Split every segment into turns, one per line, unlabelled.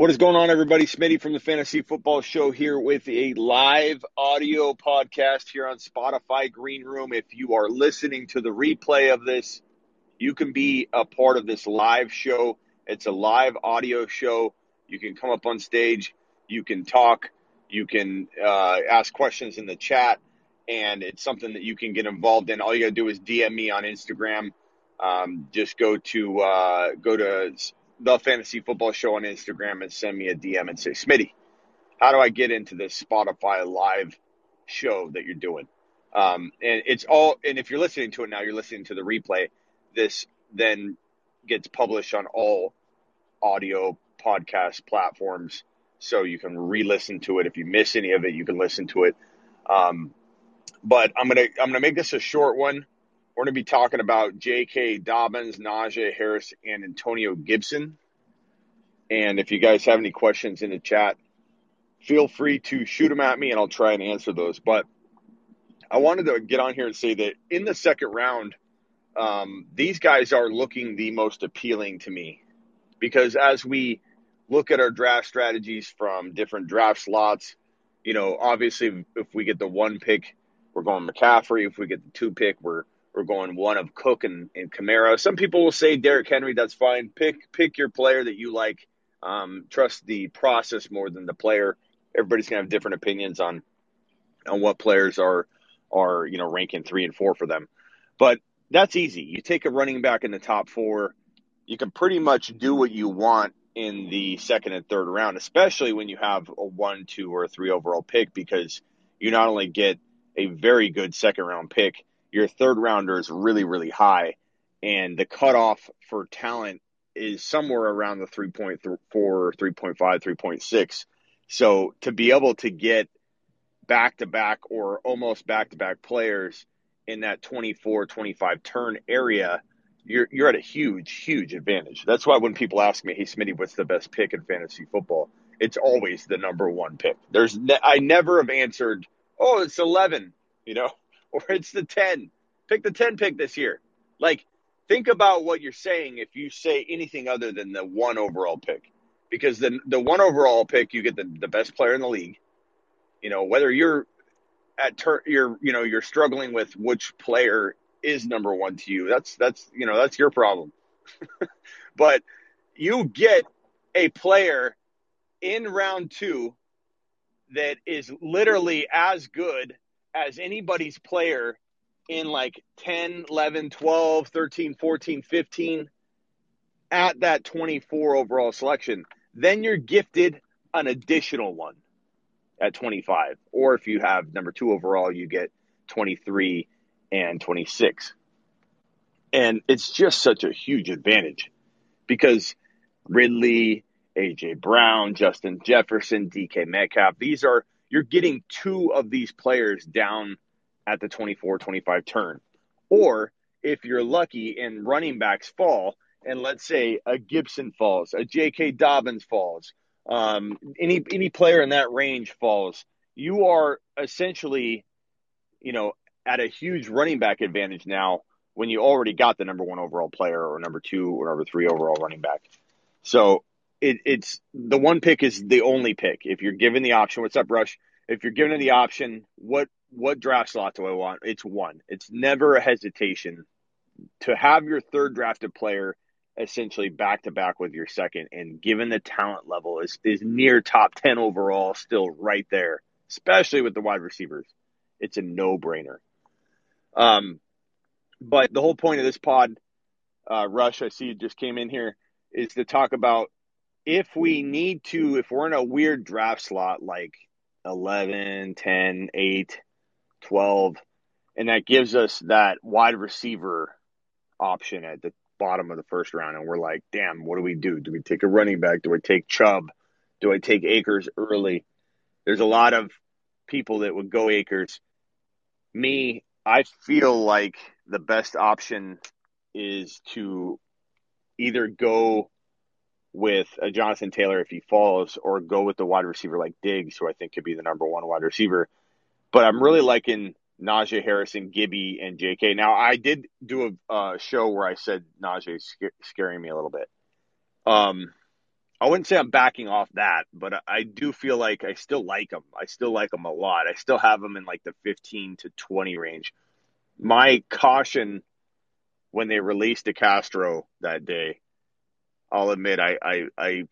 What is going on, everybody? Smitty from the Fantasy Football Show here with a live audio podcast here on Spotify Green Room. If you are listening to the replay of this, you can be a part of this live show. It's a live audio show. You can come up on stage, you can talk, you can uh, ask questions in the chat, and it's something that you can get involved in. All you got to do is DM me on Instagram. Um, just go to uh, go to the fantasy football show on Instagram and send me a DM and say, Smitty, how do I get into this Spotify live show that you're doing? Um, and it's all, and if you're listening to it now, you're listening to the replay. This then gets published on all audio podcast platforms. So you can re listen to it. If you miss any of it, you can listen to it. Um, but I'm going to, I'm going to make this a short one. We're going to be talking about J.K. Dobbins, Najee Harris, and Antonio Gibson. And if you guys have any questions in the chat, feel free to shoot them at me and I'll try and answer those. But I wanted to get on here and say that in the second round, um, these guys are looking the most appealing to me because as we look at our draft strategies from different draft slots, you know, obviously if we get the one pick, we're going McCaffrey. If we get the two pick, we're we're going one of Cook and, and Kamara. Some people will say Derrick Henry. That's fine. Pick pick your player that you like. Um, trust the process more than the player. Everybody's gonna have different opinions on on what players are are you know ranking three and four for them. But that's easy. You take a running back in the top four, you can pretty much do what you want in the second and third round, especially when you have a one, two, or three overall pick, because you not only get a very good second round pick, your third rounder is really, really high. And the cutoff for talent is somewhere around the 3.4, 3.5, 3.6. So to be able to get back to back or almost back to back players in that 24, 25 turn area, you're, you're at a huge, huge advantage. That's why when people ask me, hey, Smitty, what's the best pick in fantasy football? It's always the number one pick. There's, ne- I never have answered, oh, it's 11, you know, or it's the 10. Pick the 10 pick this year. Like, think about what you're saying if you say anything other than the one overall pick. Because the, the one overall pick, you get the, the best player in the league. You know, whether you're at tur- you're you know you're struggling with which player is number one to you. That's that's you know that's your problem. but you get a player in round two that is literally as good as anybody's player in like 10, 11, 12, 13, 14, 15 at that 24 overall selection, then you're gifted an additional one at 25. Or if you have number two overall, you get 23 and 26. And it's just such a huge advantage because Ridley, AJ Brown, Justin Jefferson, DK Metcalf, these are you're getting two of these players down at the 24 25 turn. Or if you're lucky and running backs fall, and let's say a Gibson falls, a J.K. Dobbins falls, um, any any player in that range falls, you are essentially, you know, at a huge running back advantage now when you already got the number one overall player or number two or number three overall running back. So it, it's the one pick is the only pick. If you're given the option, what's up, Rush? If you're given the option, what what draft slot do I want? It's one. It's never a hesitation to have your third drafted player essentially back to back with your second, and given the talent level is is near top ten overall, still right there, especially with the wide receivers. It's a no brainer. Um, but the whole point of this pod, uh, Rush, I see you just came in here, is to talk about if we need to, if we're in a weird draft slot like 11, 10, 8, 12, and that gives us that wide receiver option at the bottom of the first round. And we're like, damn, what do we do? Do we take a running back? Do I take Chubb? Do I take Akers early? There's a lot of people that would go Akers. Me, I feel like the best option is to either go with a Jonathan Taylor if he falls, or go with the wide receiver like Diggs, who I think could be the number one wide receiver. But I'm really liking Najee Harrison, Gibby, and J.K. Now, I did do a uh, show where I said Najee is scaring me a little bit. Um, I wouldn't say I'm backing off that, but I do feel like I still like him. I still like him a lot. I still have him in like the 15 to 20 range. My caution when they released DeCastro that day, I'll admit I I,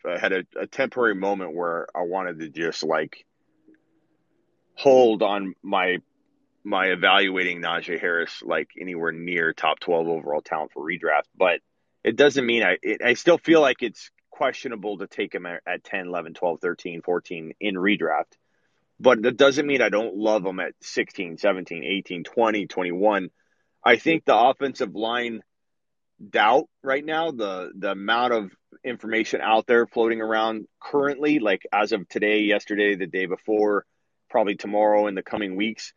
I had a, a temporary moment where I wanted to just like hold on my my evaluating Najee Harris like anywhere near top 12 overall talent for redraft, but it doesn't mean I it, I still feel like it's questionable to take him at, at 10, 11, 12, 13, 14 in redraft. But that doesn't mean I don't love him at 16, 17, 18, 20, 21. I think the offensive line doubt right now, the the amount of information out there floating around currently, like as of today, yesterday, the day before, probably tomorrow in the coming weeks,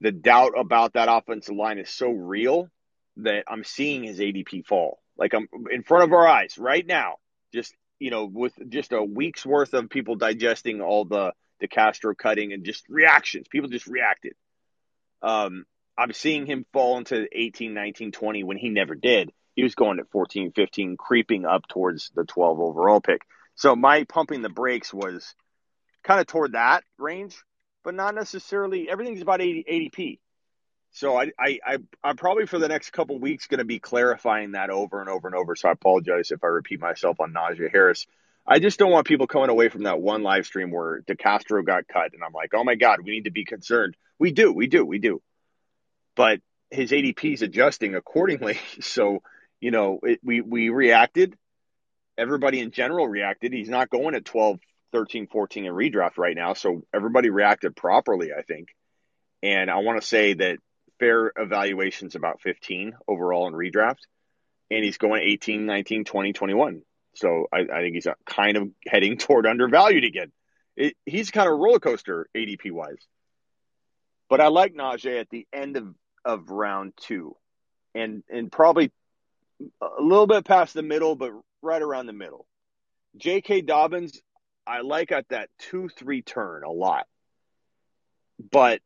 the doubt about that offensive line is so real that I'm seeing his ADP fall. Like I'm in front of our eyes right now. Just you know, with just a week's worth of people digesting all the DeCastro cutting and just reactions. People just reacted. Um, I'm seeing him fall into 18, 19, 20 when he never did. He was going at 14, 15, creeping up towards the 12 overall pick. So my pumping the brakes was kind of toward that range, but not necessarily. Everything's about 80, ADP. So I, I, I, I'm probably for the next couple weeks going to be clarifying that over and over and over. So I apologize if I repeat myself on Najee Harris. I just don't want people coming away from that one live stream where DeCastro got cut, and I'm like, oh my god, we need to be concerned. We do, we do, we do. But his ADP is adjusting accordingly. So you know, it, we we reacted. Everybody in general reacted. He's not going at 12, 13, 14 in redraft right now, so everybody reacted properly, I think. And I want to say that fair evaluation's about 15 overall in redraft, and he's going 18, 19, 20, 21. So I, I think he's uh, kind of heading toward undervalued again. It, he's kind of a roller coaster ADP wise. But I like Najee at the end of, of round two, and and probably a little bit past the middle, but right around the middle. J.K. Dobbins, I like at that two three turn a lot, but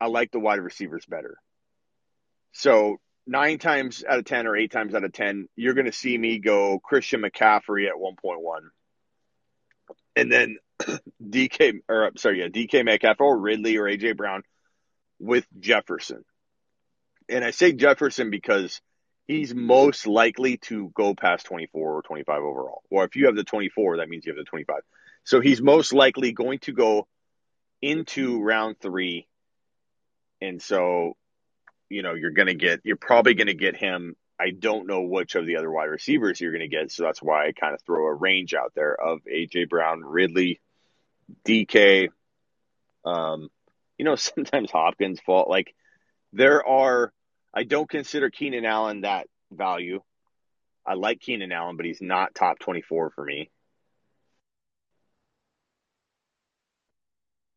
I like the wide receivers better. So nine times out of 10 or eight times out of 10, you're going to see me go Christian McCaffrey at 1.1. And then DK, or sorry, yeah, DK Metcalf or Ridley or AJ Brown with Jefferson. And I say Jefferson because he's most likely to go past 24 or 25 overall. Or if you have the 24, that means you have the 25. So he's most likely going to go into round three. And so you know, you're going to get, you're probably going to get him. I don't know which of the other wide receivers you're going to get. So that's why I kind of throw a range out there of AJ Brown, Ridley, DK. Um, you know, sometimes Hopkins fall. Like there are, I don't consider Keenan Allen that value. I like Keenan Allen, but he's not top 24 for me.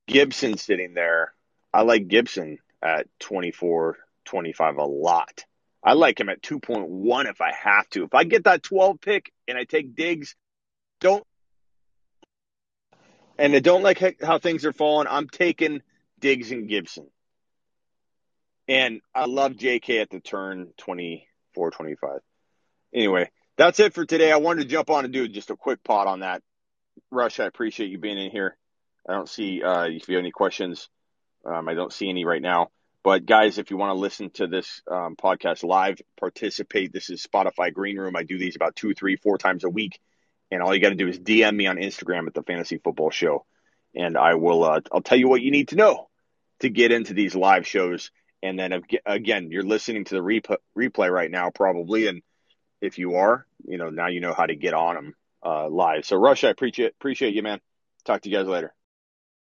Gibson sitting there. I like Gibson at 24 25 a lot. I like him at 2.1 if I have to. If I get that 12 pick and I take Diggs, don't and I don't like how things are falling. I'm taking Diggs and Gibson. And I love JK at the turn 24 25. Anyway, that's it for today. I wanted to jump on and do just a quick pot on that. Rush, I appreciate you being in here. I don't see uh, if you have any questions. Um, I don't see any right now. But guys, if you want to listen to this um, podcast live, participate. This is Spotify Green Room. I do these about two, three, four times a week, and all you got to do is DM me on Instagram at the Fantasy Football Show, and I will. Uh, I'll tell you what you need to know to get into these live shows. And then again, you're listening to the replay, replay right now, probably, and if you are, you know now you know how to get on them uh, live. So, Rush, I appreciate appreciate you, man. Talk to you guys later.